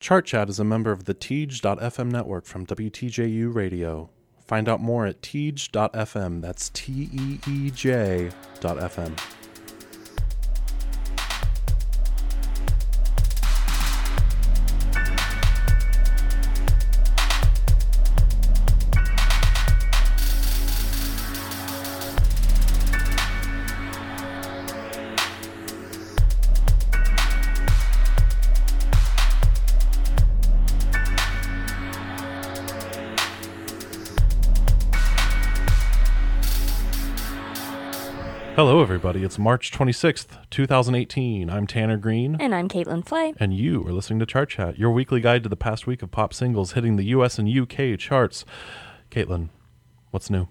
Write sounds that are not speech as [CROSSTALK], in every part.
Chart Chat is a member of the Teej.fm network from WTJU Radio. Find out more at Teej.fm. That's T E E J Hello, everybody. It's March 26th, 2018. I'm Tanner Green, And I'm Caitlin Flay. and you are listening to Chart Chat, your weekly guide to the past week of pop singles hitting the US and UK charts. Caitlin, what's new?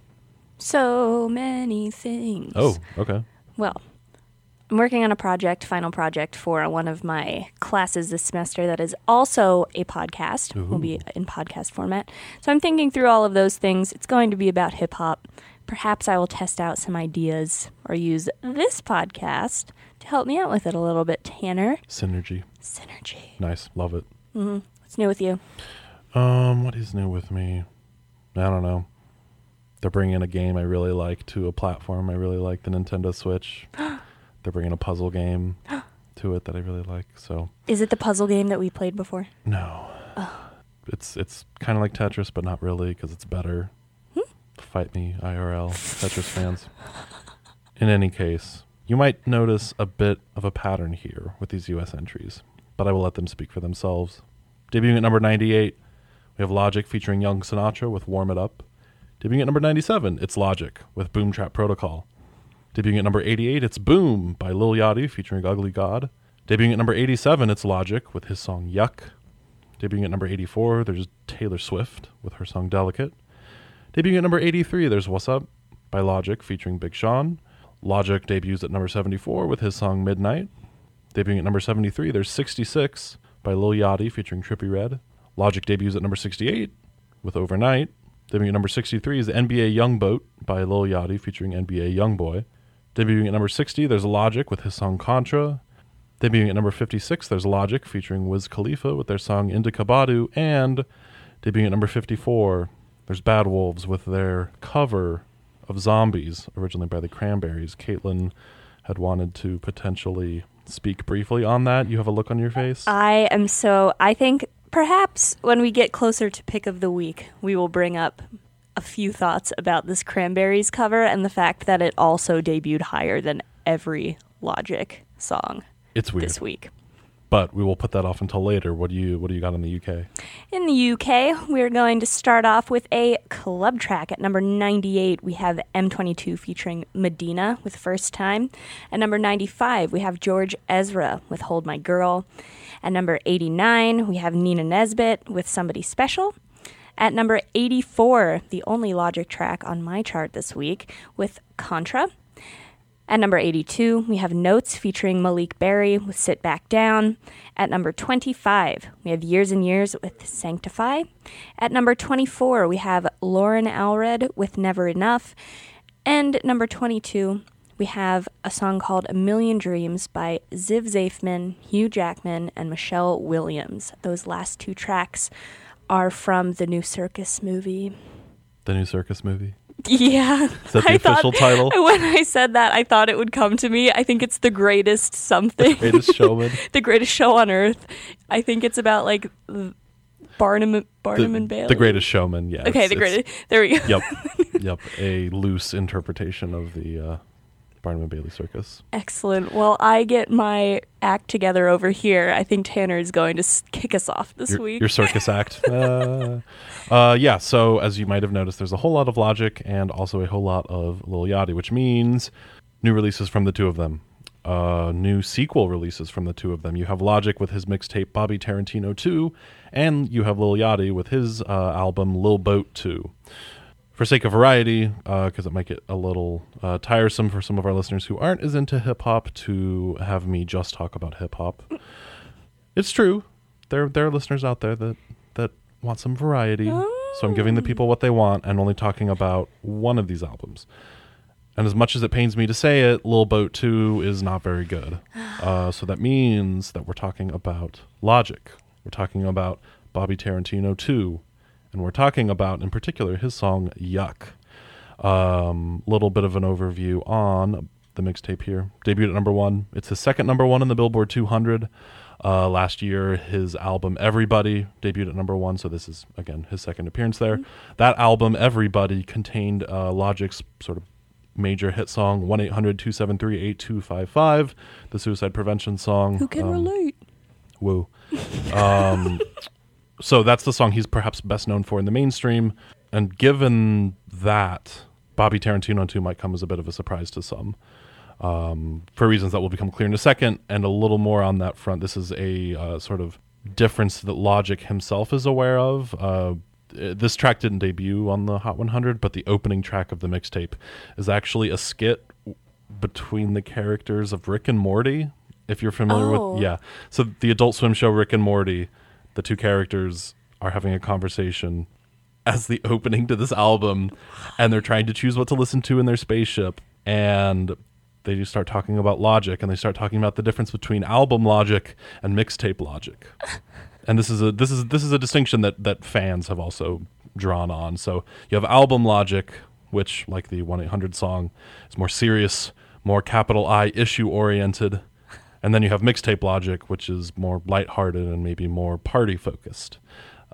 So many things. Oh, okay. Well, I'm working on a project, final project for one of my classes this semester that is also a podcast. Will be in podcast format. So I'm thinking through all of those things. It's going to be about hip hop. Perhaps I will test out some ideas or use this podcast to help me out with it a little bit. Tanner, Synergy. synergy. Nice. Love it. What's new with you? Um, what is new with me? I don't know. They're bringing a game I really like to a platform I really like, the Nintendo Switch. [GASPS] They're bringing a puzzle game [GASPS] to it that I really like. So Is it the puzzle game that we played before? no, it's it's kind of like Tetris, but not really because it's better. Fight me, IRL Tetris fans. In any case, you might notice a bit of a pattern here with these U.S. entries, but I will let them speak for themselves. Debuting at number 98, we have Logic featuring Young Sinatra with Warm It Up. Debuting at number 97, it's Logic with Boom Trap Protocol. Debuting at number 88, it's Boom by Lil Yachty featuring Ugly God. Debuting at number 87, it's Logic with his song Yuck. Debuting at number 84, there's Taylor Swift with her song Delicate. Debuting at number 83, there's What's Up by Logic featuring Big Sean. Logic debuts at number 74 with his song Midnight. Debuting at number 73, there's 66 by Lil Yachty featuring Trippie Redd. Logic debuts at number 68 with Overnight. Debuting at number 63 is the NBA Young Boat by Lil Yachty featuring NBA Youngboy. Debuting at number 60, there's Logic with his song Contra. Debuting at number 56, there's Logic featuring Wiz Khalifa with their song Indica Badu. And debuting at number 54, there's Bad Wolves with their cover of Zombies, originally by the Cranberries. Caitlin had wanted to potentially speak briefly on that. You have a look on your face? I am so. I think perhaps when we get closer to pick of the week, we will bring up a few thoughts about this Cranberries cover and the fact that it also debuted higher than every Logic song it's weird. this week. But we will put that off until later. What do you what do you got in the UK? In the UK, we're going to start off with a club track. At number 98, we have M22 featuring Medina with First Time. At number 95, we have George Ezra with Hold My Girl. At number 89, we have Nina Nesbitt with Somebody Special. At number 84, the only Logic track on my chart this week, with Contra. At number 82, we have Notes featuring Malik Berry with Sit Back Down. At number 25, we have Years and Years with Sanctify. At number 24, we have Loren Allred with Never Enough. And at number 22, we have a song called A Million Dreams by Ziv Zaifman, Hugh Jackman, and Michelle Williams. Those last two tracks are from the new Circus movie. The new circus movie? Yeah. Is that the I thought- official title? When I said that, I thought it would come to me. I think it's the greatest something. Greatest Showman. [LAUGHS] the greatest show on earth. I think it's about like Barnum, Barnum the, and Bailey. the Greatest Showman, yeah. Okay, the greatest. There we go. Yep. [LAUGHS] yep. A loose interpretation of the uh, Barnum and Bailey Circus. Excellent. Well, I get my act together over here. I think Tanner is going to kick us off this Your, week. your circus [LAUGHS] act. Uh, uh, yeah, so as you might have noticed, there's a whole lot of Logic and also a whole lot of Lil Yachty, which means new releases from the two of them. Uh, new sequel releases from the two of them. You have Logic with his mixtape Bobby Tarantino 2, and you have Lil Yachty with his uh, album Lil Boat 2. For sake of variety, because it might get a little uh, tiresome for some of our listeners who aren't as into hip hop to have me just talk about hip hop, it's true. There, there are listeners out there that that want some variety. So I'm giving the people what they want and only talking about one of these albums. And as much as it pains me to say it, Lil Boat 2 is not very good. [SIGHS] Uh, so that means that we're talking about Logic. We're We're talking about Bobby Tarantino 2. And we're talking about, in particular, his song Yuck. Um, a little bit of an overview on the mixtape here. Debuted at number one. It's his second number one in the Billboard 200. Uh, last year, his album Everybody debuted at number one, so this is again his second appearance there. Mm-hmm. That album Everybody contained uh, Logic's sort of major hit song 1-800-273-8255 the suicide prevention song who can um, relate woo um, [LAUGHS] so that's the song he's perhaps best known for in the mainstream and given that bobby tarantino 2 might come as a bit of a surprise to some um, for reasons that will become clear in a second. And a little more on that front. This is a uh, sort of difference that Logic himself is aware of. Uh, this track didn't debut on the Hot 100, but the opening track of the mixtape is actually a skit between the characters of Rick and Morty. If you're familiar oh. with, yeah. So the Adult Swim show Rick and Morty, the two characters are having a conversation as the [LAUGHS] opening to this album, and they're trying to choose what to listen to in their spaceship. And they just start talking about logic and they start talking about the difference between album logic and mixtape logic. [LAUGHS] and this is a this is this is a distinction that that fans have also drawn on. So you have album logic, which like the 1-800 song is more serious, more capital I issue oriented. And then you have mixtape logic, which is more lighthearted and maybe more party focused.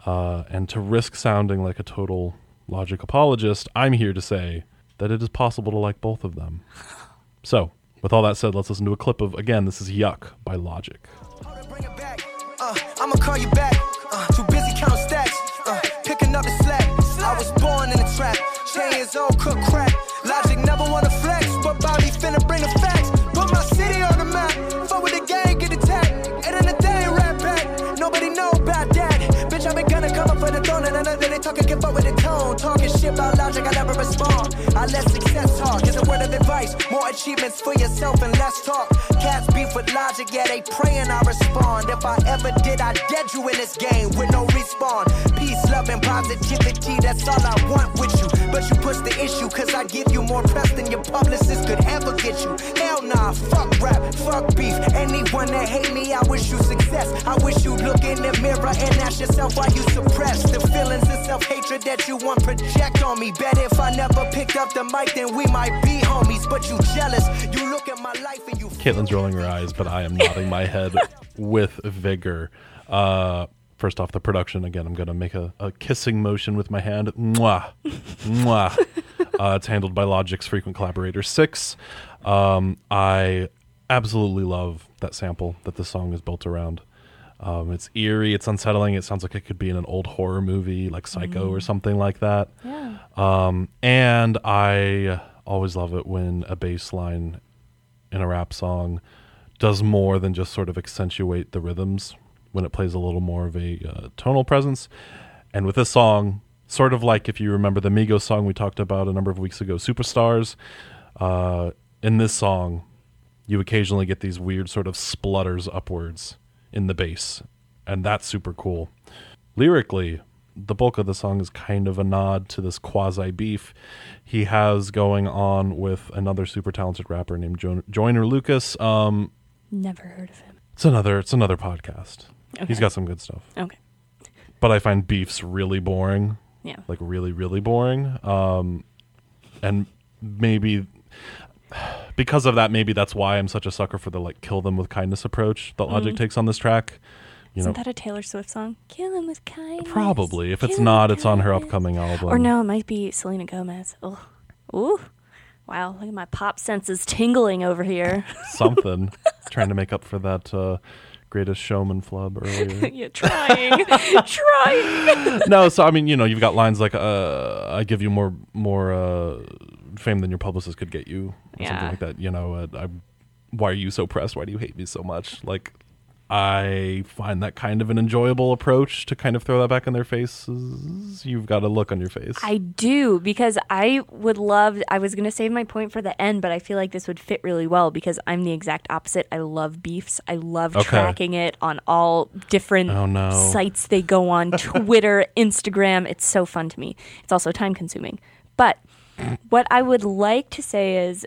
Uh, and to risk sounding like a total logic apologist, I'm here to say that it is possible to like both of them. [LAUGHS] So, with all that said, let's listen to a clip of, again, this is Yuck by Logic. They talking, up with the tone. Talking shit about logic, I never respond. I let success talk. Is a word of advice. More achievements for yourself and less talk. Cats beef with logic, yeah, they praying I respond. If I ever did, I dead you in this game with no respawn. Peace, love, and positivity, that's all I want with you. But you push the issue, cause I give you more press than your publicist could ever get you. Hell nah, fuck rap, fuck beef. Anyone that hate me, I wish you success. I wish you look in the mirror and ask yourself why you suppress the feelings of self hatred that you want project on me. Bet if I never picked up the mic, then we might be homies. But you jealous, you look at my life and you. Caitlin's rolling her eyes, but I am nodding my head [LAUGHS] with vigor. Uh, first off, the production again. I'm going to make a, a, kissing motion with my hand. Mwah, mwah. [LAUGHS] Uh, it's handled by Logic's frequent collaborator 6ix. Um, I absolutely love that sample that the song is built around. Um, it's eerie, it's unsettling. It sounds like it could be in an old horror movie like Psycho mm. or something like that. Yeah. Um, and I always love it when a bass line in a rap song does more than just sort of accentuate the rhythms when it plays a little more of a uh, tonal presence. And with this song, sort of like if you remember the Migos song we talked about a number of weeks ago, Superstars, uh, in this song, you occasionally get these weird sort of splutters upwards in the bass. And that's super cool. Lyrically, the bulk of the song is kind of a nod to this quasi beef he has going on with another super talented rapper named jo- Joyner Lucas. Um, Never heard of him. It's another. It's another podcast. Okay. He's got some good stuff. Okay. But I find beefs really boring. Yeah. Like really, really boring. Um, and maybe because of that, maybe that's why I'm such a sucker for the like kill them with kindness approach that Logic mm. takes on this track. You Isn't know, that a Taylor Swift song? Kill them with kindness. Probably. If it's not, it's on her upcoming album. Or no, it might be Selena Gomez. Oh, ooh, wow! Look at my pop senses tingling over here. [LAUGHS] Something. Trying to make up for that uh, greatest showman flub earlier. [LAUGHS] yeah, trying, [LAUGHS] trying. no, so I mean, you know, you've got lines like, uh, "I give you more, more." Uh, fame than your publicist could get you, or yeah. something like that. You know, uh, I, why are you so pressed? Why do you hate me so much? Like I find that kind of an enjoyable approach to kind of throw that back in their faces. You've got a look on your face. I do because I would love. I was going to save my point for the end, but I feel like this would fit really well because I'm the exact opposite. I love beefs. I love okay. tracking it on all different oh, no. sites they go on [LAUGHS] Twitter, Instagram. It's so fun to me. It's also time consuming. But what I would like to say is,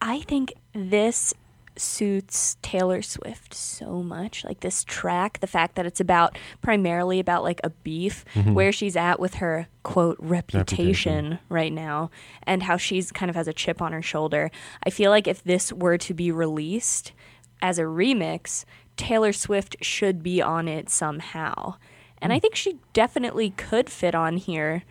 I think this suits Taylor Swift so much. Like this track, the fact that it's about primarily about like a beef, mm-hmm. where she's at with her quote reputation, Reputation. right now, and how she's kind of has a chip on her shoulder. I feel like if this were to be released as a remix, Taylor Swift should be on it somehow. And I mm. think she definitely could fit on here.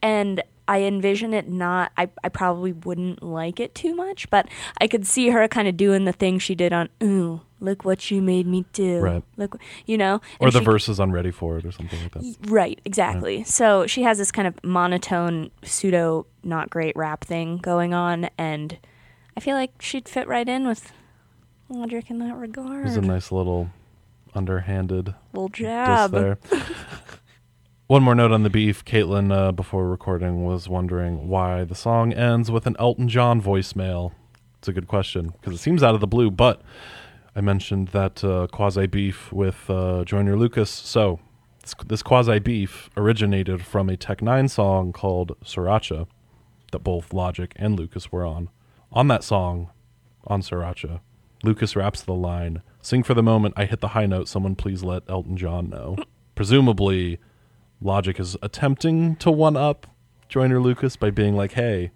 And I envision it not, I, I probably wouldn't like it too much, but I could see her kind of doing the thing she did on, Ooh, look what you made me do. Right. Look, you know? Or the she- verses on Ready for It or something like that. Right, exactly. So she has this kind of monotone, pseudo, not great rap thing going on. And I feel like she'd fit right in with Logic in that regard. It was a nice little underhanded Little jab. there. [LAUGHS] One more note on the beef. Caitlin, uh, before recording, was wondering why the song ends with an Elton John voicemail. It's a good question because it seems out of the blue, but I mentioned that uh, quasi beef with uh, Joyner Lucas. So this, this quasi beef originated from a Tech N9ne song called Sriracha that both Logic and Lucas were on. On that song, on Sriracha, Lucas raps the line, Sing for the moment, I hit the high note, someone please let Elton John know. Presumably, Logic is attempting to one up Joyner Lucas by being like, hey,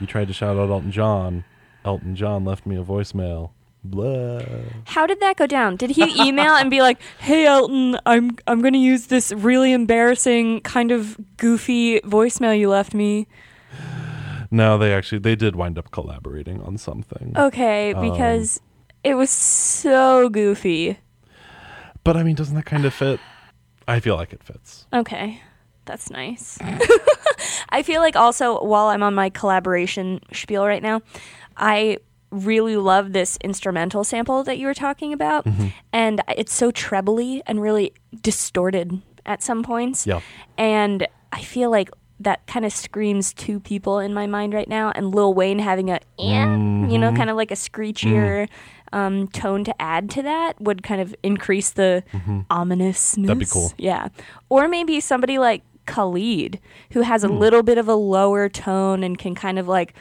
you tried to shout out Elton John. Elton John left me a voicemail. Blah. How did that go down? Did he email and be like, "Hey Elton, I'm I'm going to use this really embarrassing kind of goofy voicemail you left me." No, they actually they did wind up collaborating on something. Okay, Um, because it was so goofy. But I mean, doesn't that kind of fit? I feel like it fits. Okay. That's nice. [LAUGHS] I feel like also while I'm on my collaboration spiel right now, I really love this instrumental sample that you were talking about. Mm-hmm. And it's so trebly and really distorted at some points. Yeah. And I feel like that kind of screams two people in my mind right now. And Lil Wayne having a, eh, you know, kind of like a screechier um, tone to add to that would kind of increase the ominousness. That'd be cool. Yeah. Or maybe somebody like Khalid, who has a little bit of a lower tone and can kind of like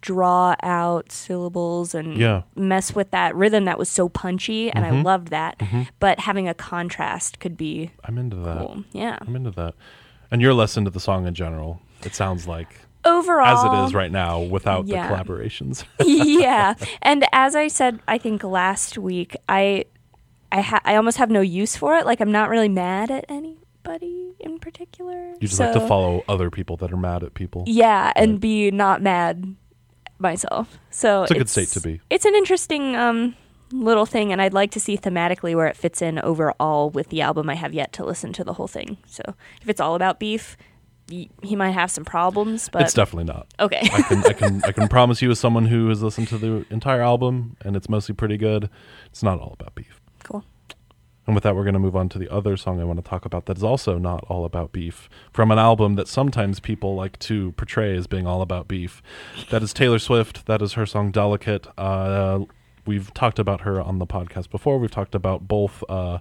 draw out syllables and Yeah. mess with that rhythm that was so punchy. And Mm-hmm. I loved that. But having a contrast could be I'm into that. cool. Yeah. I'm into that. And you're less into the song in general. It sounds like Overall, as it is right now without yeah. the collaborations. [LAUGHS] [LAUGHS] yeah, and as I said, I think last week, I, I, ha- I almost have no use for it. Like I'm not really mad at anybody in particular. You just like to follow other people that are mad at people. Yeah, and Right. be not mad myself. So It's a good state to be. It's an interesting um, little thing, and I'd like to see thematically where it fits in overall with the album. I have yet to listen to the whole thing. So if it's all about beef, he might have some problems. But it's definitely not. okay, I can I can I can [LAUGHS] promise you as someone who has listened to the entire album and it's mostly pretty good, it's not all about beef. cool. And with that, we're going to move on to the other song I want to talk about that is also not all about beef from an album that sometimes people like to portray as being all about beef. That is Taylor Swift. That is her song Delicate. Uh, we've talked about her on the podcast before. We've talked about both uh,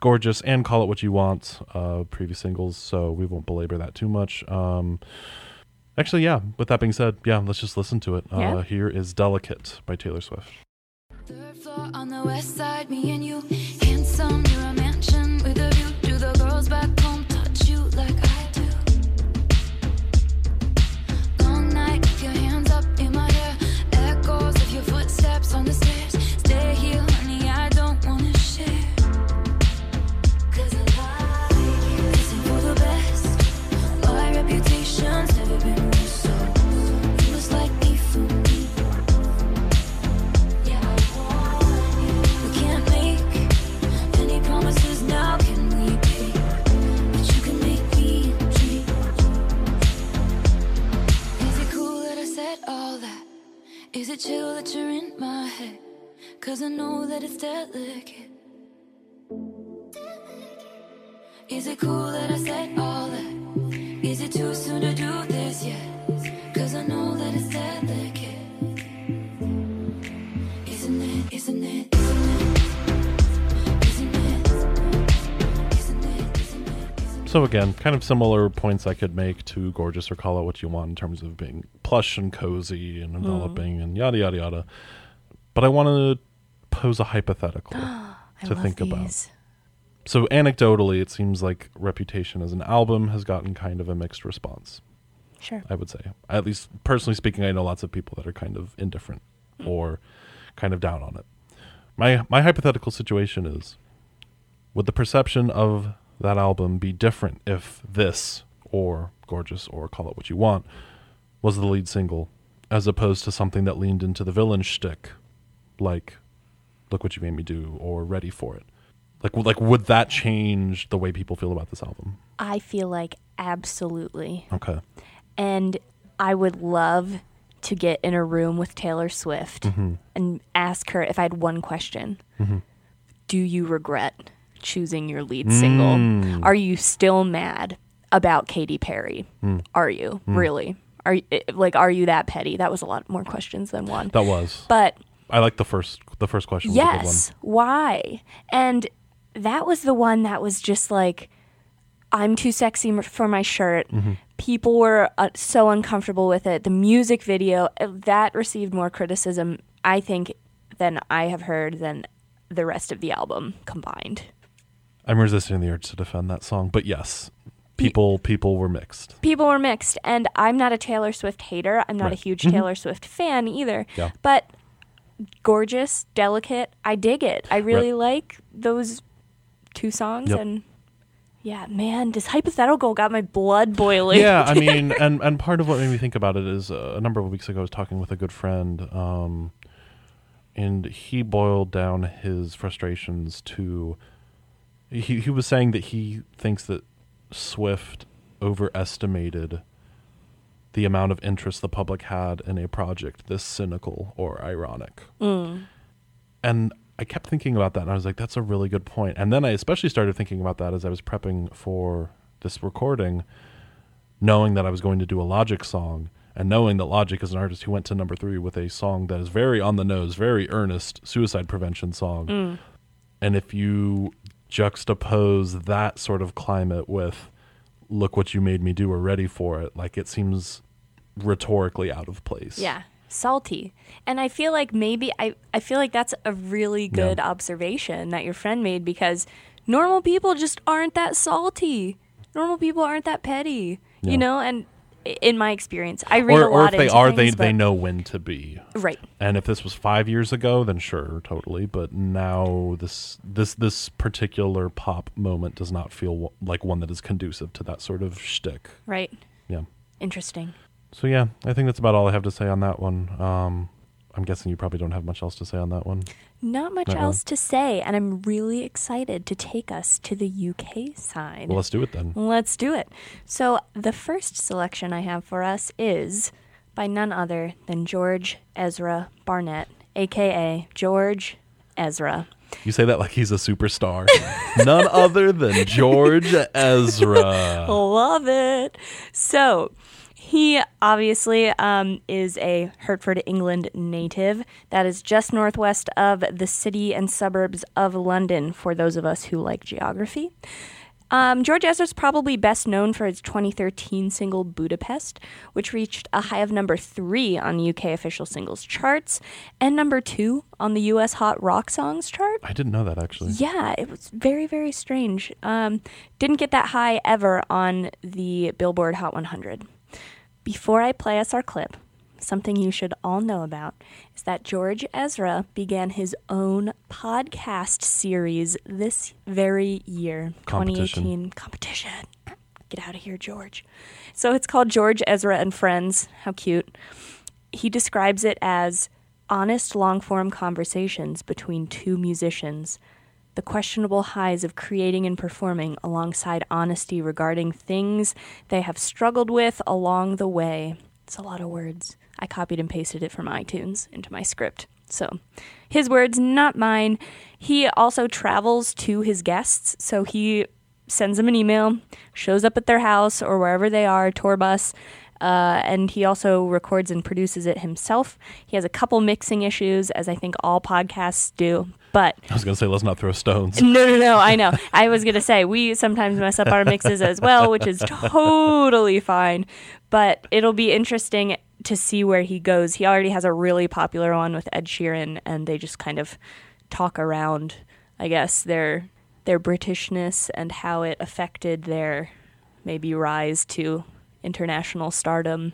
Gorgeous and Call It What You Want, uh, previous singles, so we won't belabor that too much. Um, actually, yeah, with that being said, yeah, let's just listen to it. Uh, Here is Delicate by Taylor Swift. Is it chill that you're in my head? Cause I know that it's delicate. Is it cool that I said all that? Is it too soon to do this yet? So again, kind of similar points I could make to Gorgeous or Call It What You Want in terms of being plush and cozy and enveloping and yada yada yada. But I want to pose a hypothetical [GASPS] to think about. So anecdotally, it seems like Reputation as an album has gotten kind of a mixed response. Sure. I would say, at least personally speaking, I know lots of people that are kind of indifferent or kind of down on it. My my hypothetical situation is: would the perception of that album be different if this or Gorgeous or Call It What You Want was the lead single, as opposed to something that leaned into the villain shtick, like "Look What You Made Me Do" or "Ready for It"? Like, like, would that change the way people feel about this album? I feel like absolutely. Okay. And I would love to get in a room with Taylor Swift Mm-hmm. and ask her if I had one question. Do you regret choosing your lead single? Mm. Are you still mad about Katy Perry? Mm. Are you really? Are you, like are you that petty? That was a lot more questions than one. That was. But I like the first. The first question. Was a good one. yes, why? And that was the one that was just like, I'm too sexy for my shirt. Mm-hmm. People were uh, so uncomfortable with it. The music video uh, that received more criticism, I think, than I have heard than the rest of the album combined. I'm resisting the urge to defend that song, but yes, people people were mixed. People were mixed, and I'm not a Taylor Swift hater. I'm not a Right. huge Mhm. Taylor Swift fan either. Yeah. But gorgeous, delicate, I dig it. I really like those two songs, Yep. and yeah, man, this hypothetical got my blood boiling. yeah, I [LAUGHS] mean, and and part of what made me think about it is uh, a number of weeks ago I was talking with a good friend, um, and he boiled down his frustrations to. He he was saying that he thinks that Swift overestimated the amount of interest the public had in a project this cynical or ironic. Mm. And I kept thinking about that, and I was like, that's a really good point. And then I especially started thinking about that as I was prepping for this recording, knowing that I was going to do a Logic song, and knowing that Logic is an artist who went to number three with a song that is very on the nose, very earnest suicide prevention song. Mm. And if you juxtapose that sort of climate with "Look what you made me do," or "Ready for it," like it seems rhetorically out of place. Yeah. Salty. And I feel like maybe I, I feel like that's a really good observation that your friend made because normal people just aren't that salty. Normal people aren't that petty. Yeah. You know, and in my experience, I read Or, a or lot if they are, things, they they know when to be. Right. And if this was five years ago, then sure, totally. But now this this this particular pop moment does not feel like one that is conducive to that sort of shtick. Right. Yeah. Interesting. So yeah, I think that's about all I have to say on that one. Um, I'm guessing you probably don't have much else to say on that one. Not much Uh-uh. else to say, and I'm really excited to take us to the UK side. Well, let's do it then. Let's do it. So, the first selection I have for us is by none other than George Ezra Barnett, aka George Ezra. You say that like he's a superstar. [LAUGHS] None other than George Ezra. Love it. So, he obviously um, is a Hertford, England native that is just northwest of the city and suburbs of London for those of us who like geography. Um, George Ezra is probably best known for his 2013 single Budapest, which reached a high of number three on UK official singles charts and number two on the US Hot Rock Songs chart. I didn't know that actually. Yeah, it was very, very strange. Um, didn't get that high ever on the Billboard Hot 100. Before I play us our clip, something you should all know about is that George Ezra began his own podcast series this very year, Competition. 2018. Competition. Get out of here, George. So it's called George Ezra and Friends. How cute he describes it as honest long form conversations between two musicians, the questionable highs of creating and performing alongside honesty regarding things they have struggled with along the way. It's a lot of words. I copied and pasted it from iTunes into my script. So, his words, not mine. He also travels to his guests, so he sends them an email, shows up at their house or wherever they are, tour bus, uh, and he also records and produces it himself. He has a couple mixing issues, as I think all podcasts do. But I was gonna say let's not throw stones. no, no, no, I know. I was going to say we sometimes mess up our mixes as well, which is totally fine. But it'll be interesting to see where he goes. He already has a really popular one with Ed Sheeran, and they just kind of talk around, I guess, their their Britishness and how it affected their maybe rise to international stardom.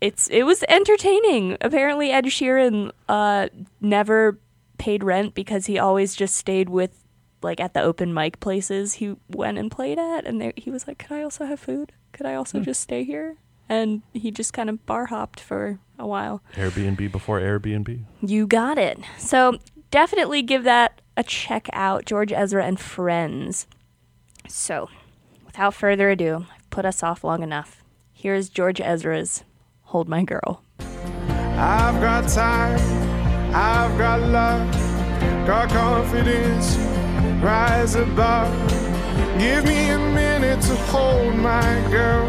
It's it was entertaining. Apparently, Ed Sheeran uh, never paid rent because he always just stayed with like at the open mic places he went and played at, and there, he was like, "Could I also have food? Could I also just stay here?" And he just kind of bar hopped for a while. Airbnb before Airbnb. You got it. So definitely give that a check out, George Ezra and Friends. So, without further ado, put us off long enough. Here's George Ezra's Hold My Girl. I've got time, I've got love, got confidence, rise above. Give me a minute to hold my girl.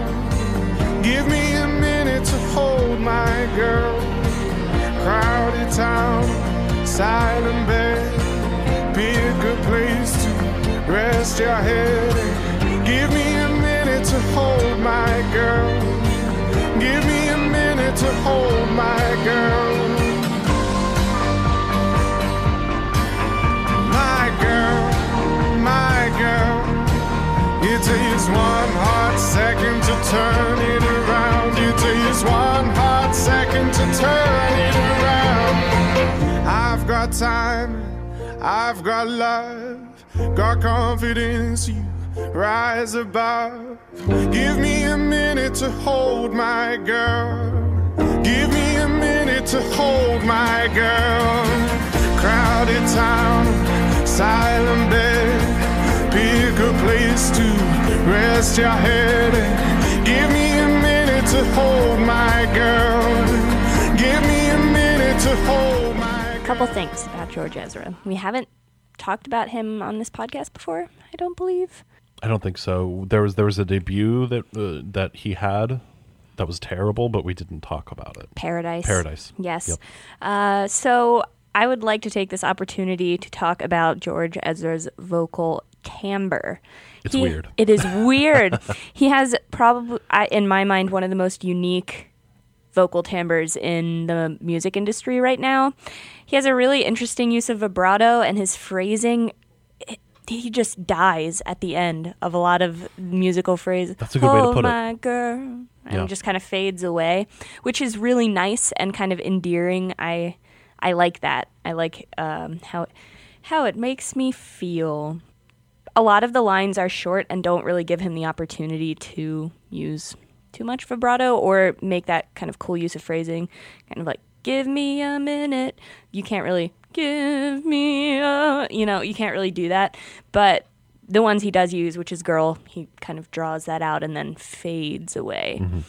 Give me a minute to hold my girl. Crowded town, silent bed, be a good place to rest your head. Give me to hold my girl. Give me a minute to hold my girl. My girl, my girl. It takes one hot second to turn it around. It takes one hot second to turn it around. I've got time, I've got love, got confidence. You rise above. Give me a minute to hold my girl. Give me a minute to hold my girl. Crowded town, silent bed, pick a place to rest your head. Give me a minute to hold my girl. Give me a minute to hold my girl. couple things about George Ezra. We haven't talked about him on this podcast before, I don't believe. I don't think so. There was there was a debut that uh, that he had that was terrible, but we didn't talk about it. Paradise. Paradise. Yes. Yep. Uh, so I would like to take this opportunity to talk about George Ezra's vocal timbre. It's He- weird. It is [LAUGHS] weird. he has probably, in my mind, one of the most unique vocal timbres in the music industry right now. He has a really interesting use of vibrato, and his phrasing. He just dies at the end of a lot of musical phrases. That's a good way to oh, put it. girl, and Yeah. just kind of fades away, which is really nice and kind of endearing. I I like that. I like um, how how it makes me feel. A lot of the lines are short and don't really give him the opportunity to use too much vibrato or make that kind of cool use of phrasing, kind of like "give me a minute." You can't really give me a, you know, you can't really do that. But the ones he does use, which is "girl," he kind of draws that out and then fades away. Mm-hmm.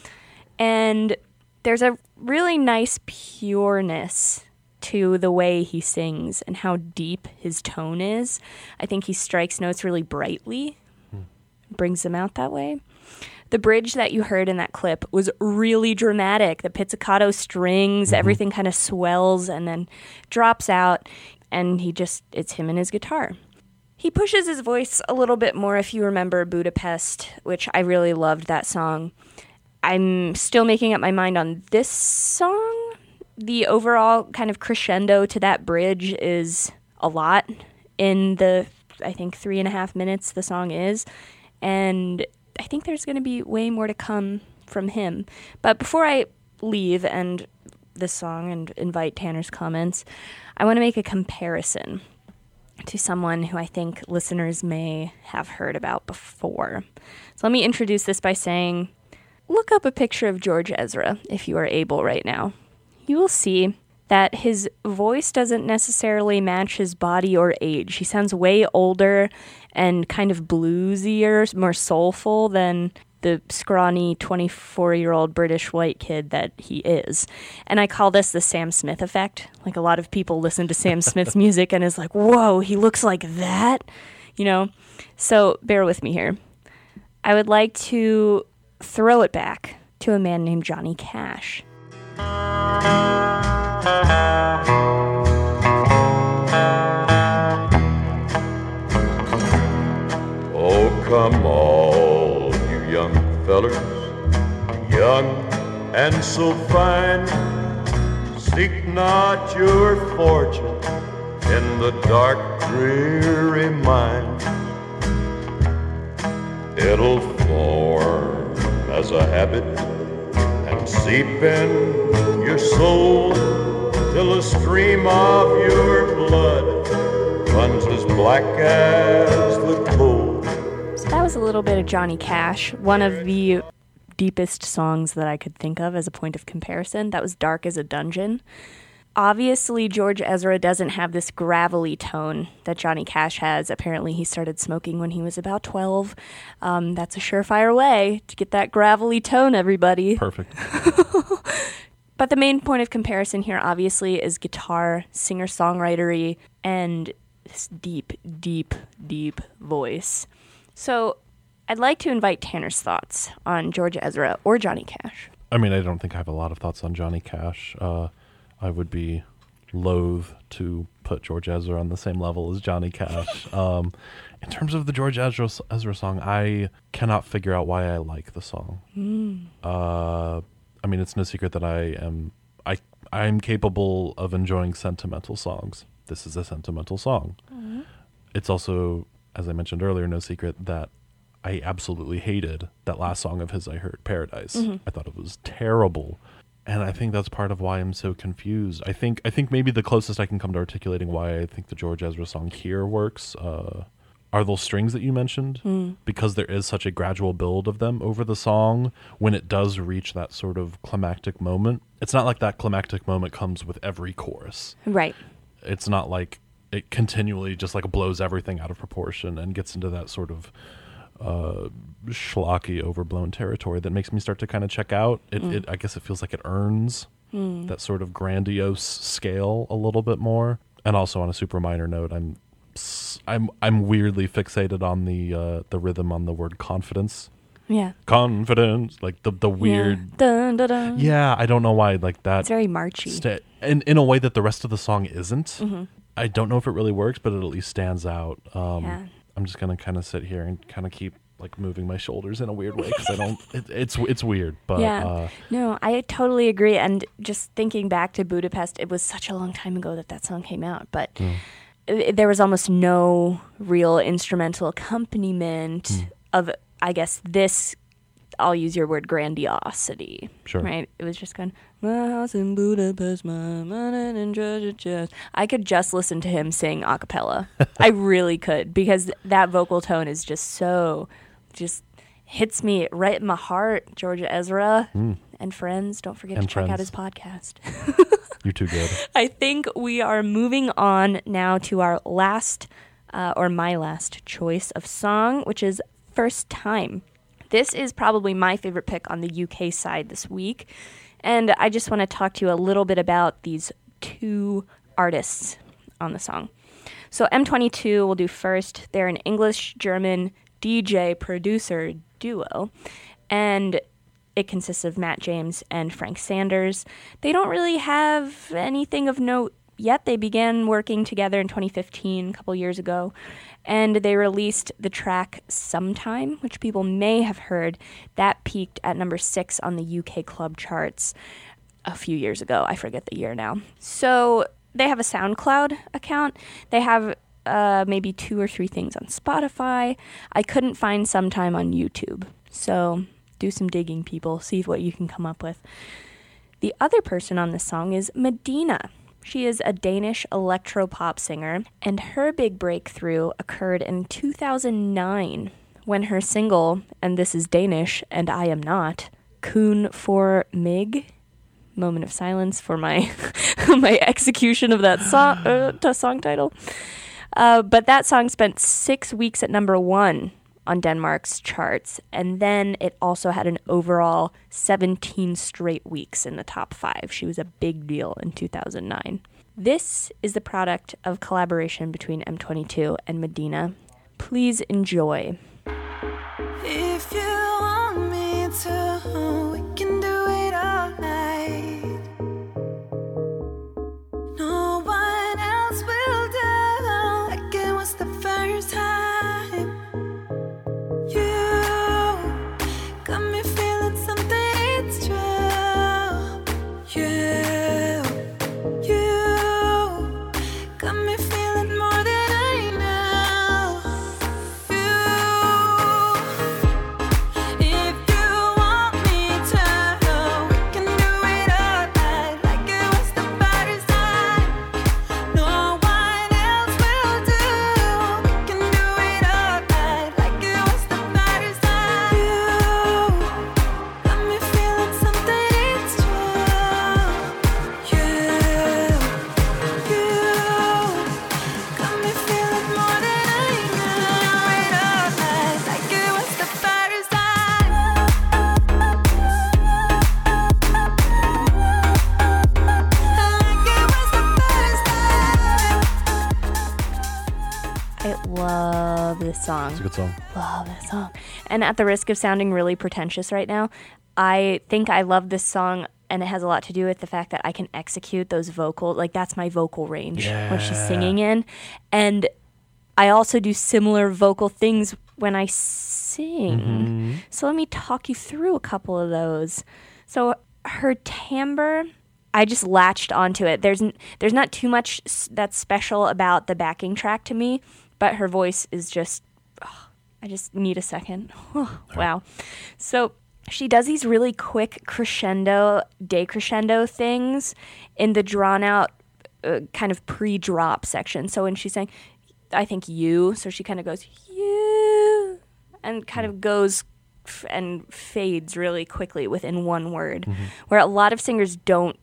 And there's a really nice pureness to the way he sings and how deep his tone is. I think he strikes notes really brightly, hmm. brings them out that way. The bridge that you heard in that clip was really dramatic. The pizzicato strings, mm-hmm. everything kind of swells and then drops out, and he just, it's him and his guitar. He pushes his voice a little bit more if you remember Budapest, which I really loved that song. I'm still making up my mind on this song. The overall kind of crescendo to that bridge is a lot in the, I think, three and a half minutes the song is. And I think there's going to be way more to come from him. But before I leave and this song and invite Tanner's comments, I want to make a comparison to someone who I think listeners may have heard about before. So let me introduce this by saying look up a picture of George Ezra if you are able right now. You will see that his voice doesn't necessarily match his body or age. He sounds way older and kind of bluesier, more soulful than the scrawny 24 year old British white kid that he is. And I call this the Sam Smith effect. Like a lot of people listen to Sam Smith's [LAUGHS] music and is like, whoa, he looks like that, you know? So bear with me here. I would like to throw it back to a man named Johnny Cash. Oh, come all you young fellers, young and so fine. Seek not your fortune in the dark, dreary mind. It'll form as a habit and seep in your soul till a stream of your blood runs as black as the coal. So that was a little bit of Johnny Cash, one of the deepest songs that I could think of as a point of comparison. That was Dark as a Dungeon. Obviously, George Ezra doesn't have this gravelly tone that Johnny Cash has. Apparently, he started smoking when he was about 12. Um, that's a surefire way to get that gravelly tone, everybody. Perfect. [LAUGHS] But the main point of comparison here, obviously, is guitar, singer songwritery, and this deep, deep, deep voice. So I'd like to invite Tanner's thoughts on George Ezra or Johnny Cash. I mean, I don't think I have a lot of thoughts on Johnny Cash. Uh, I would be loath to put George Ezra on the same level as Johnny Cash. [LAUGHS] um, in terms of the George Ezra, Ezra song, I cannot figure out why I like the song. Uh, I mean, it's no secret that I am I I'm capable of enjoying sentimental songs. This is a sentimental song. It's also, as I mentioned earlier, no secret that I absolutely hated that last song of his I heard, Paradise. I thought it was terrible. And I think that's part of why I'm so confused. I think I think maybe the closest I can come to articulating why I think the George Ezra song here works uh, are those strings that you mentioned? Hmm. Because there is such a gradual build of them over the song when it does reach that sort of climactic moment it's not like that climactic moment comes with every chorus. Right. it's not like it continually just like blows everything out of proportion and gets into that sort of uh schlocky overblown territory that makes me start to kind of check out. It, hmm. it i guess it feels like it earns hmm. that sort of grandiose scale a little bit more. And also on a super minor note i'm i'm i'm weirdly fixated on the uh the rhythm on the word confidence Yeah. confidence like the the weird Yeah. Dun, dun, dun. yeah, i don't know why like that It's very marchy. sta- in in a way that the rest of the song isn't. Mm-hmm. I don't know if it really works, but it at least stands out. Um, Yeah. I'm just gonna kind of sit here and kind of keep like moving my shoulders in a weird way because I don't. [LAUGHS] It, it's it's weird, but yeah. uh, no, I totally agree. And just thinking back to Budapest, it was such a long time ago that that song came out, but. There was almost no real instrumental accompaniment Hmm. of, I guess, this. I'll use your word grandiosity. Sure. Right? It was just going, My house in Budapest, my money in treasure chest. I could just listen to him sing a cappella. [LAUGHS] I really could because that vocal tone is just so, just hits me right in my heart. Georgia Ezra and friends, don't forget. And to check out his podcast. [LAUGHS] you're too good. [LAUGHS] I think we are moving on now to our last, uh, or my last choice of song, which is First Time. This is probably my favorite pick on the UK side this week. And I just want to talk to you a little bit about these two artists on the song. So M22 will do first. They're an English German DJ producer duo. And it consists of Matt James and Frank Sanders. They don't really have anything of note yet. They began working together in 2015, a couple years ago, and they released the track Sometime, which people may have heard. That peaked at number six on the UK club charts a few years ago. I forget the year now. So they have a SoundCloud account. They have uh, maybe two or three things on Spotify. I couldn't find Sometime on YouTube. So do some digging, people. See what you can come up with. The other person on this song is Medina. She is a Danish electro pop singer, and her big breakthrough occurred in 2009 when her single, and this is Danish, and I am not, Kun for Mig. Moment of silence for my [LAUGHS] my execution of that song uh, song title. Uh, but that song spent six weeks at number one on Denmark's charts, and then it also had an overall 17 straight weeks in the top five. She was a big deal in 2009. This is the product of collaboration between M22 and Medina. Please enjoy. Song. It's a good song. love that song. And at the risk of sounding really pretentious right now, I think I love this song and it has a lot to do with the fact that I can execute those vocal like that's my vocal range when she's singing in. And I also do similar vocal things when I sing. Mm-hmm. So let me talk you through a couple of those. So her timbre I just latched onto it. There's n- there's not too much s- that's special about the backing track to me, but her voice is just I just need a second. [LAUGHS] wow. So she does these really quick crescendo, decrescendo things in the drawn out uh, kind of pre drop section. So when she's saying, I think you, so she kind of goes, you, and kind of goes f- and fades really quickly within one word, where a lot of singers don't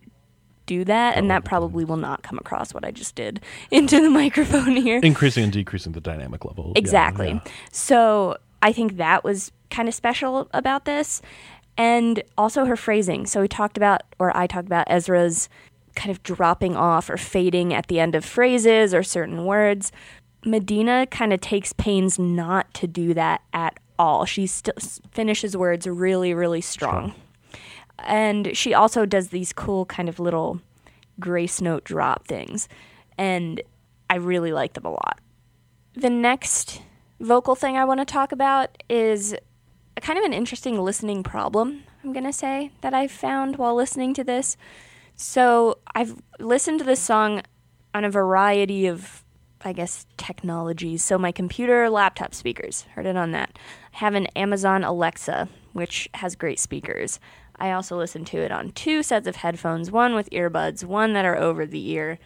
do that, and that probably will not come across what I just did [LAUGHS] into the microphone here. Increasing and decreasing the dynamic level. Exactly. yeah. So I think that was kind of special about this. And also her phrasing. So we talked about, or I talked about Ezra's kind of dropping off or fading at the end of phrases or certain words. Medina kind of takes pains not to do that at all. She still finishes words really, really strong. And she also does these cool kind of little grace note drop things. And I really like them a lot. The next vocal thing I want to talk about is a kind of an interesting listening problem, I'm going to say, that I found while listening to this. So I've listened to this song on a variety of, I guess, technologies. So my computer, laptop speakers, heard it on that. I have an Amazon Alexa, which has great speakers. I also listen to it on two sets of headphones, one with earbuds, one that are over the ear.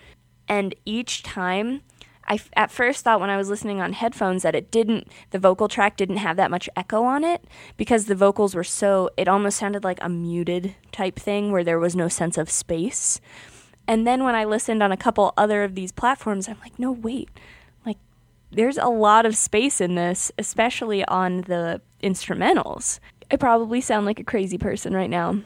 And each time, I f- at first thought when I was listening on headphones that it didn't, the vocal track didn't have that much echo on it because the vocals were so, it almost sounded like a muted type thing where there was no sense of space. And then when I listened on a couple other of these platforms, I'm like, no, wait. Like, there's a lot of space in this, especially on the instrumentals. I probably sound like a crazy person right now,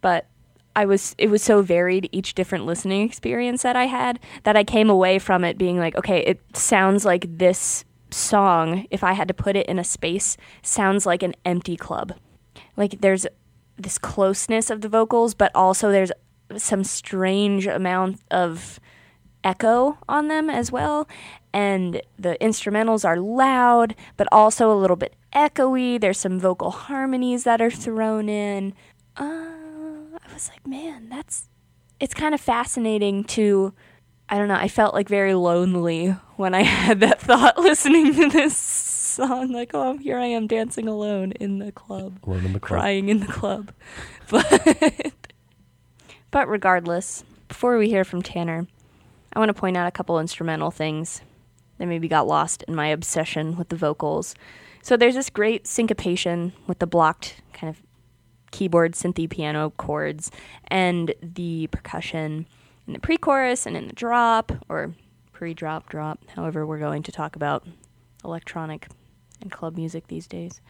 but I was it was so varied each different listening experience that I had that I came away from it being like, okay, it sounds like this song if I had to put it in a space sounds like an empty club. Like there's this closeness of the vocals, but also there's some strange amount of echo on them as well. And the instrumentals are loud, but also a little bit echoey. There's some vocal harmonies that are thrown in. Uh, I was like, man, that's. It's kind of fascinating to. I don't know. I felt like very lonely when I [LAUGHS] had that thought listening to this song. Like, oh, here I am dancing alone in the club Alone in the club. crying in the club. [LAUGHS] But but regardless, before we hear from Tanner, I want to point out a couple instrumental things that maybe got lost in my obsession with the vocals. So there's this great syncopation with the blocked kind of keyboard synthy piano chords and the percussion in the pre-chorus and in the drop or pre-drop drop, however we're going to talk about electronic and club music these days.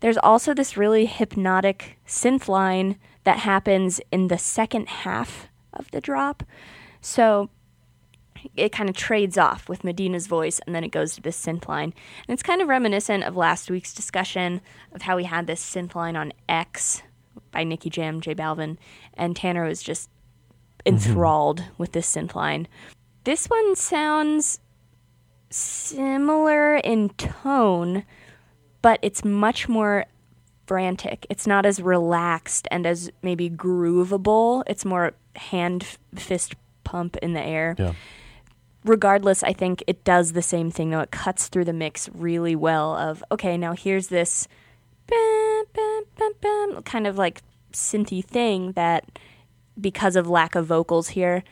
There's also this really hypnotic synth line that happens in the second half of the drop. So it kind of trades off with Medina's voice and then it goes to this synth line. And it's kind of reminiscent of last week's discussion of how we had this synth line on X by Nicky Jam, J Balvin, and Tanner was just mm-hmm. enthralled with this synth line. This one sounds similar in tone, but it's much more frantic. It's not as relaxed and as maybe groovable. It's more hand fist pump in the air. Yeah. Regardless, I think it does the same thing though. It cuts through the mix really well of okay, now here's this bam, bam, bam, bam, kind of like synthy thing that because of lack of vocals here,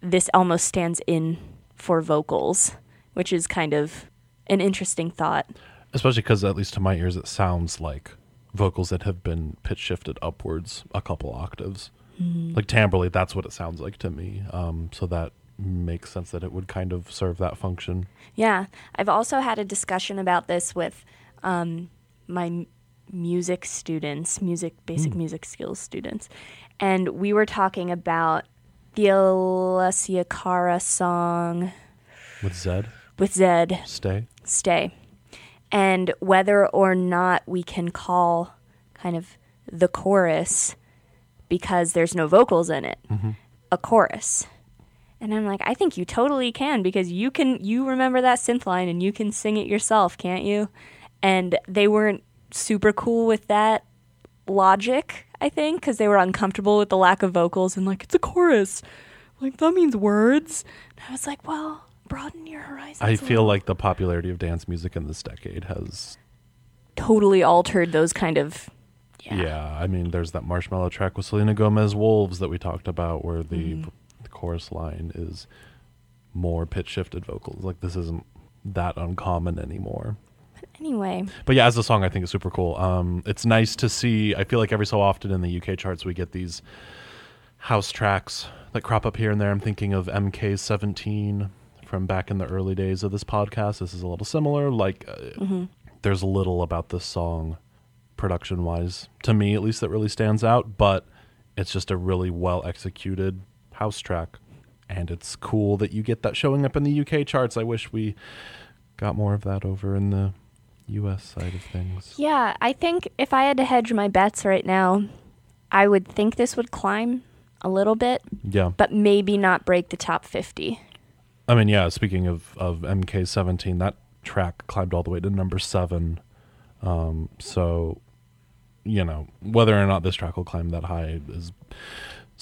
this almost stands in for vocals, which is kind of an interesting thought. Especially because, at least to my ears, it sounds like vocals that have been pitch shifted upwards a couple octaves. Mm-hmm. Like timbrely, that's what it sounds like to me. Um, so that makes sense that it would kind of serve that function. Yeah, I've also had a discussion about this with um, my m- music students, music basic music skills students, and we were talking about the Alessia Cara song. With Zedd, with Zedd, stay. "Stay," and whether or not we can call kind of the chorus because there's no vocals in it. A chorus. And I'm like, I think you totally can because you can you remember that synth line and you can sing it yourself, can't you? And they weren't super cool with that logic, I think, because they were uncomfortable with the lack of vocals and like it's a chorus. Like that means words. And I was like, well, broaden your horizons. I feel like the popularity of dance music in this decade has totally altered those kind of Yeah. I mean, there's that Marshmello track with Selena Gomez Wolves that we talked about where the, Mm-hmm. Chorus line is more pitch shifted vocals. Like, this isn't that uncommon anymore. Anyway, But yeah, as a song, I think it's super cool. Um, it's nice to see. I feel like every so often in the UK charts, we get these house tracks that crop up here and there. I'm thinking of MK17 from back in the early days of this podcast. This is a little similar. Like, uh, there's little about this song, production wise, to me at least, that really stands out. But it's just a really well executed house track. And it's cool that you get that showing up in the UK charts. I wish we got more of that over in the US side of things. yeah, I think if I had to hedge my bets right now, I would think this would climb a little bit, Yeah. but maybe not break the top 50. I mean, yeah, speaking of, of MK17, that track climbed all the way to number seven. Um, so, you know, whether or not this track will climb that high is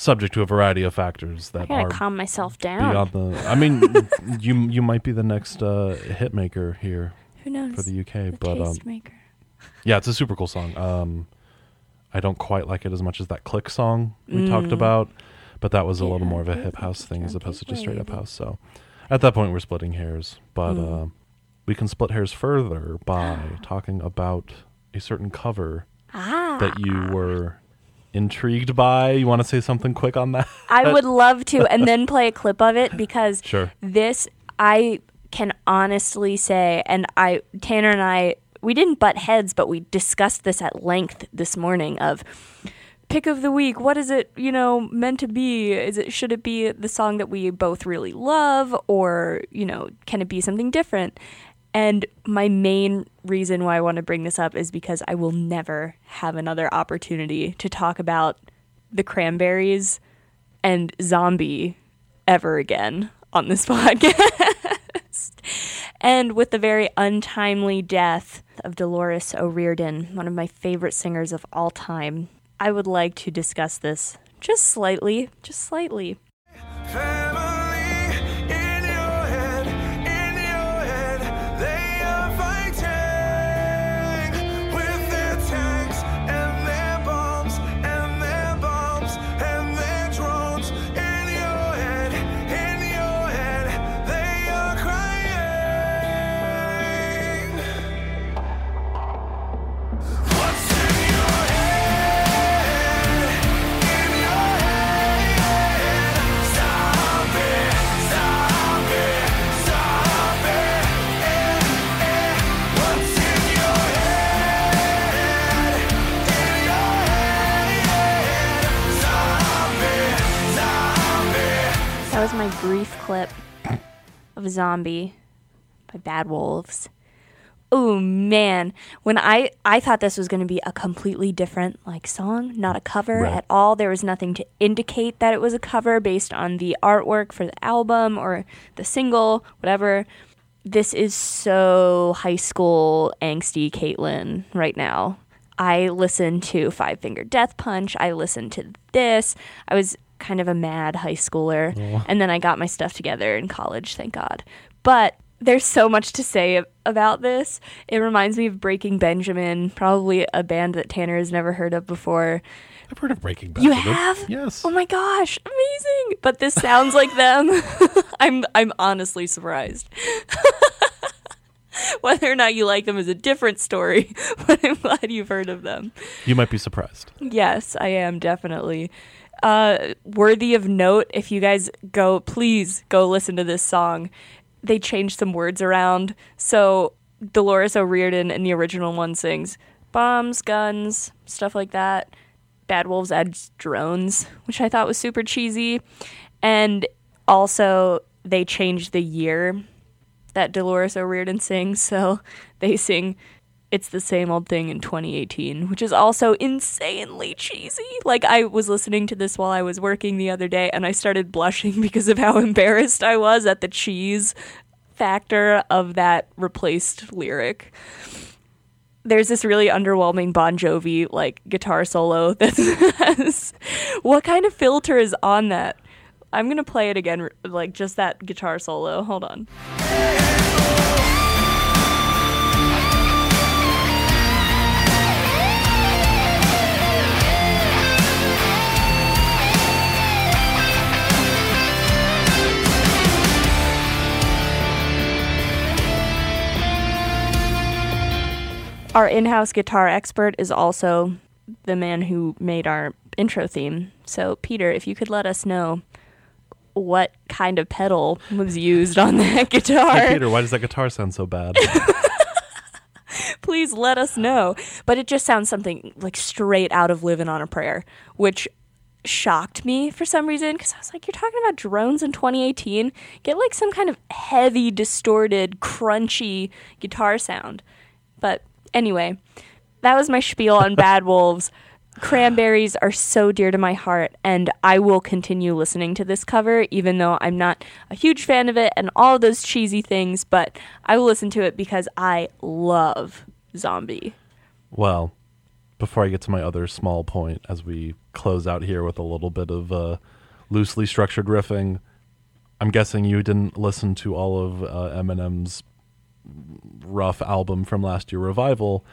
subject to a variety of factors I that gotta are calm myself down. beyond the. I mean, [LAUGHS] you you might be the next uh, hit maker here Who knows? for the UK, The but um, tastemaker. yeah, it's a super cool song. Um, I don't quite like it as much as that click song we Mm. talked about, but that was a little more of a hip house thing as opposed to just straight up house. So at that point, we're splitting hairs, but Mm. uh, we can split hairs further by [GASPS] talking about a certain cover Ah. that you were intrigued by. You want to say something quick on that? I would [LAUGHS] love to, and then play a clip of it because Sure. this I can honestly say, and I Tanner and I we didn't butt heads, but we discussed this at length this morning of pick of the week. What is it, you know, meant to be? Is it should it be the song that we both really love, or you know, can it be something different? And my main reason why I want to bring this up is because I will never have another opportunity to talk about the cranberries and zombie ever again on this [LAUGHS] podcast. and with the very untimely death of Dolores O'Riordan, one of my favorite singers of all time, I would like to discuss this just slightly, just slightly. My brief clip of Zombie by Bad Wolves. Oh man, when I I thought this was going to be a completely different like song, not a cover Right. at all. There was nothing to indicate that it was a cover based on the artwork for the album or the single, whatever. This is so high school angsty Caitlin right now. I listened to Five Finger Death Punch. I listened to this. I was kind of a mad high schooler. And then I got my stuff together in college, thank God. But there's so much to say about this. It reminds me of Breaking Benjamin, probably a band that Tanner has never heard of before. I've heard of Breaking Benjamin. You have? Yes. Oh my gosh, amazing! But this sounds like them. [LAUGHS] I'm I'm honestly surprised. [LAUGHS] Whether or not you like them is a different story, [LAUGHS] but I'm glad you've heard of them. You might be surprised. Yes, I am definitely. Uh, worthy of note, if you guys go, please go listen to this song. They changed some words around. So Dolores O'Riordan in the original one sings bombs, guns, stuff like that. Bad Wolves adds drones, which I thought was super cheesy. And also, they changed the year that Dolores O'Riordan sings. So they sing it's the same old thing in 2018, which is also insanely cheesy. Like I was listening to this while I was working the other day and I started blushing [LAUGHS] because of how embarrassed I was at the cheese factor of that replaced lyric. There's this really underwhelming Bon Jovi like guitar solo [LAUGHS] that says, "What kind of filter is on that?" I'm gonna play it again, like just that guitar solo. Hold on. Our in-house guitar expert is also the man who made our intro theme. So, Peter, if you could let us know what kind of pedal was used on that [LAUGHS] guitar, Hey, Peter, why does that guitar sound so bad? [LAUGHS] please let us know. But it just sounds something like straight out of Living on a Prayer, which shocked me for some reason because I was like, you're talking about drones in 2018? Get like some kind of heavy, distorted, crunchy guitar sound. But anyway, that was my spiel on Bad Wolves. Cranberries are so dear to my heart, and I will continue listening to this cover, even though I'm not a huge fan of it and all of those cheesy things, but I will listen to it because I love Zombie. well, before I get to my other small point, as we close out here with a little bit of uh, loosely structured riffing, I'm guessing you didn't listen to all of uh, Eminem's rough album from last year, Revival.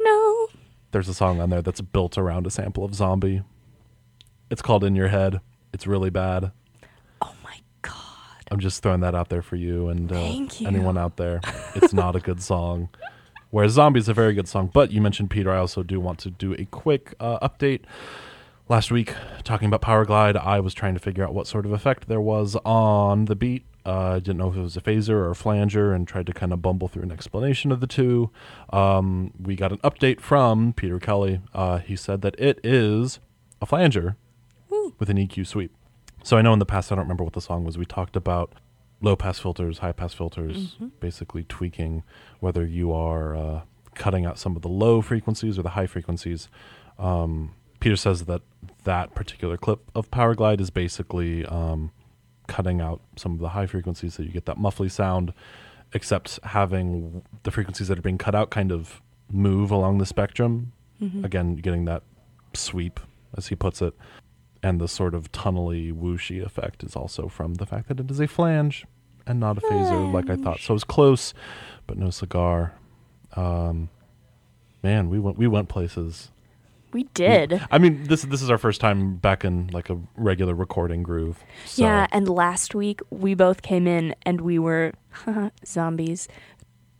No. There's a song on there that's built around a sample of Zombie. It's called In Your Head. It's really bad. Oh my God. I'm just throwing that out there for you and uh, you. anyone out there. It's not a good song. Whereas Zombie is a very good song. But you mentioned Peter. I also do want to do a quick uh, update. Last week, talking about Power Glide, I was trying to figure out what sort of effect there was on the beat. Uh, I didn't know if it was a phaser or a flanger and tried to kind of bumble through an explanation of the two. Um, we got an update from Peter Kelly. Uh, he said that it is a flanger with an EQ sweep. So I know in the past, I don't remember what the song was. We talked about low pass filters, high pass filters, basically tweaking whether you are uh, cutting out some of the low frequencies or the high frequencies. Um, Peter says that that particular clip of Power Glide is basically um, cutting out some of the high frequencies so you get that muffly sound, except having the frequencies that are being cut out kind of move along the spectrum. Again, getting that sweep, as he puts it and the sort of tunnely whooshy effect is also from the fact that it is a flange and not a phaser like I thought. So it was close, but no cigar. Um, man, we went we went places. We did. I mean, this this is our first time back in like a regular recording groove. So Yeah, and last week we both came in and we were zombies,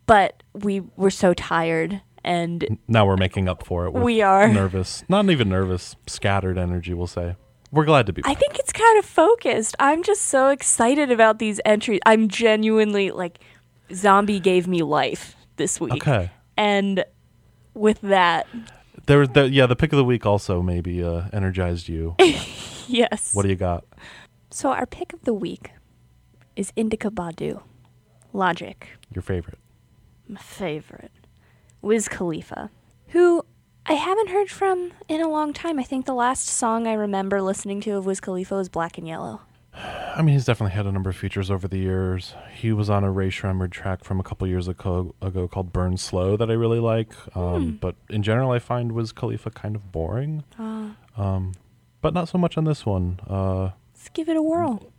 but we were so tired and now we're making up for it. With We are. [LAUGHS] nervous, not even nervous, scattered energy. We'll say we're glad to be. I think it's kind of focused. I'm just so excited about these entries. I'm genuinely like, Zombie gave me life this week. okay. And with that, There was the yeah the pick of the week also maybe uh, energized you. [LAUGHS] yes. what do you got? so our pick of the week is Indica Badu. Logic. Your favorite? my favorite, Wiz Khalifa, who I haven't heard from in a long time. I think the last song I remember listening to of Wiz Khalifa was Black and Yellow. I mean, he's definitely had a number of features over the years. He was on a Rae Sremmurd track from a couple years ago, ago called "Burn Slow" that I really like. Um, But in general, I find Wiz Khalifa kind of boring. Um, but not so much on this one. Uh, Let's give it a whirl.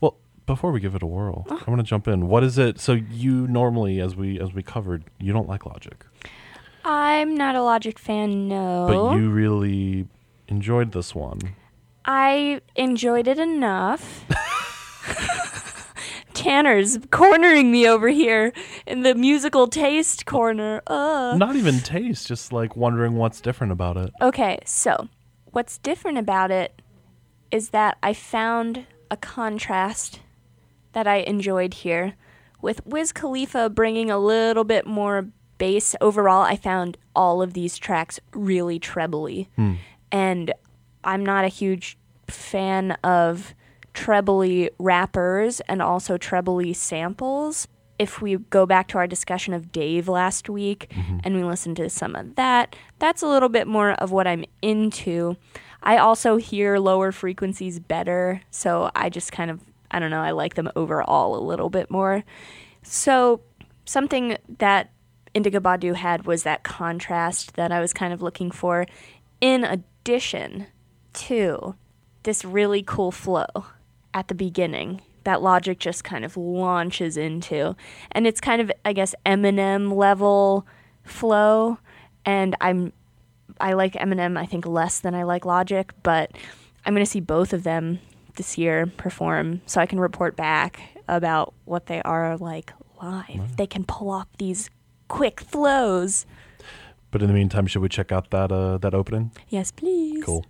well, before we give it a whirl, I want to jump in. What is it? So you normally, as we as we covered, you don't like Logic, I'm not a Logic fan, no. but you really enjoyed this one. I enjoyed it enough. Tanner's cornering me over here in the musical taste corner. Uh. Not even taste, just like wondering what's different about it. Okay, so what's different about it is that I found a contrast that I enjoyed here. With Wiz Khalifa bringing a little bit more bass overall, I found all of these tracks really trebly. And I'm not a huge fan of trebly rappers and also trebly samples. if we go back to our discussion of Dave last week mm-hmm. and we listen to some of that, that's a little bit more of what I'm into. I also hear lower frequencies better, so I just kind of, I don't know, I like them overall a little bit more. So, something that Indica Badu had was that contrast that I was kind of looking for, in addition to this really cool flow at the beginning that Logic just kind of launches into. And it's kind of, I guess, Eminem level flow. And I'm, I like Eminem, I think, less than I like Logic, but I'm going to see both of them this year perform so I can report back about what they are like live. They can pull off these quick flows. But in the meantime, should we check out that uh, that opening? Yes, please. Cool.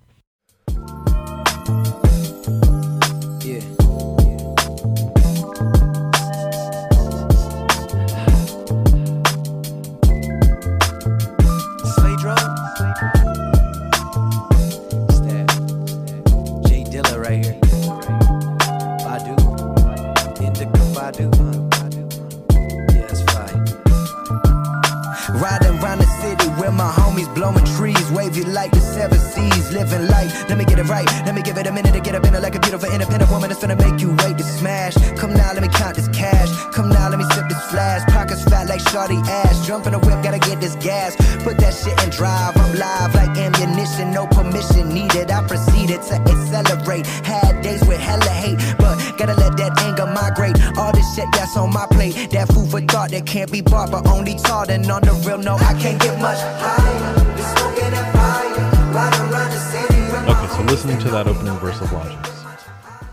Blowing trees, wavy like the seven seas, living life. Let me get it right. Let me give it a minute to get up in it like a beautiful independent woman that's gonna make you wait to smash. Come now, let me count this cash. Come now, let me sip this flash. Pockets fat like shorty ass. Jump in the whip, gotta get this gas. Put that shit in drive. I'm live like ammunition, no permission needed. I proceeded to accelerate. Had days with hella hate, but gotta let that anger migrate. All this shit that's on my plate, that food for thought that can't be bought, but only taught. And on the real, no, I can't get much higher. Been smoking that fire, riding around the city Okay, so listening to that opening verse of Logic's,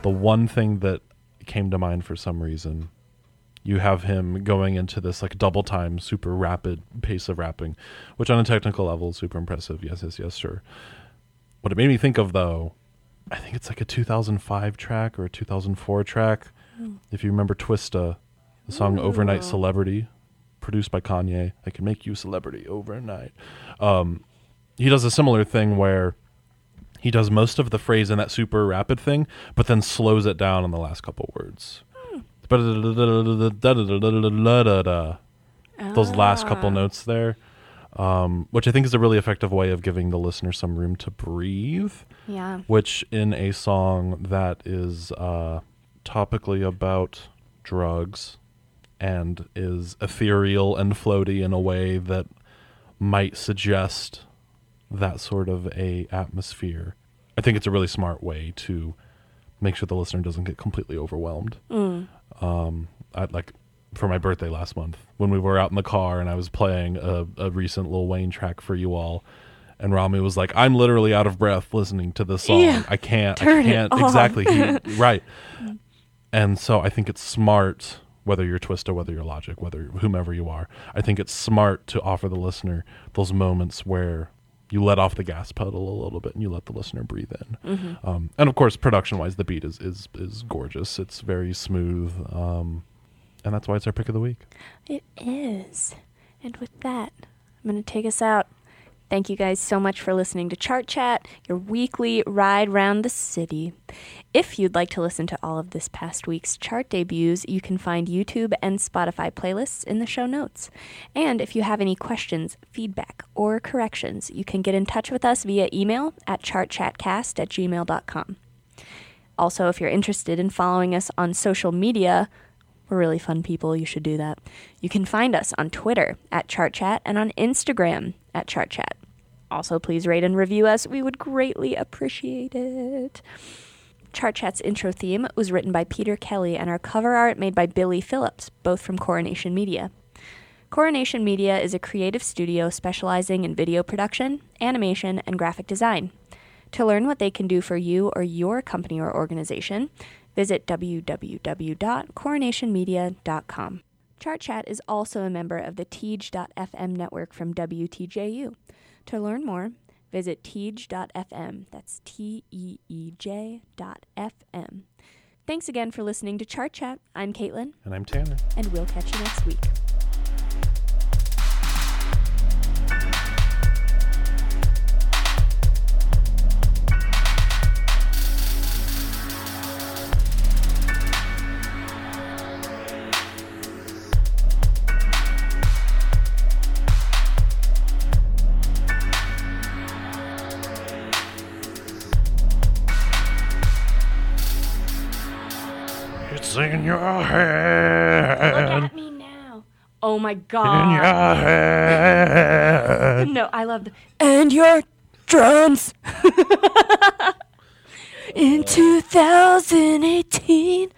the one thing that came to mind for some reason, you have him going into this like double time, super rapid pace of rapping, which on a technical level is super impressive. Yes, yes, yes, sure. What it made me think of though, I think it's like a 2005 track or a 2004 track. If you remember Twista, the song Overnight Celebrity, produced by Kanye, I can make you a celebrity overnight. Um, he does a similar thing where he does most of the phrase in that super rapid thing, but then slows it down on the last couple words. Those last couple notes there, um, which I think is a really effective way of giving the listener some room to breathe. Yeah. Which, in a song that is uh, topically about drugs and is ethereal and floaty in a way that might suggest that sort of a atmosphere. I think it's a really smart way to make sure the listener doesn't get completely overwhelmed. Um, I like for my birthday last month when we were out in the car and I was playing a, a recent Lil Wayne track for you all. And Rami was like, "I'm literally out of breath listening to this song. Yeah. I can't. I can't off." exactly." He, [LAUGHS] right. And so I think it's smart, whether you're Twista, whether you're Logic, whether whomever you are, I think it's smart to offer the listener those moments where you let off the gas pedal a little bit and you let the listener breathe in. Um, and of course, production wise, the beat is, is, is gorgeous. It's very smooth. Um, and that's why it's our pick of the week. It is. And with that, I'm going to take us out. Thank you guys so much for listening to Chart Chat, your weekly ride round the city. If you'd like to listen to all of this past week's chart debuts, you can find YouTube and Spotify playlists in the show notes. And if you have any questions, feedback, or corrections, you can get in touch with us via email at chartchatcast at gmail.com. Also, if you're interested in following us on social media, we're really fun people. You should do that. You can find us on Twitter at ChartChat and on Instagram at ChartChat. Also, please rate and review us. We would greatly appreciate it. Chart Chat's intro theme was written by Peter Kelly and our cover art made by Billy Phillips, both from Coronation Media. Coronation Media is a creative studio specializing in video production, animation, and graphic design. To learn what they can do for you or your company or organization, visit www.coronationmedia.com. Chart Chat is also a member of the Teej.fm network from WTJU. To learn more, visit Teej.fm. That's T E E J dot FM. Thanks again for listening to Chart Chat. I'm Caitlin, And I'm Tanner. and we'll catch you next week. In your Look at me now. Oh my In your god. head. [LAUGHS] No, I love the and your drums. [LAUGHS] In 2018.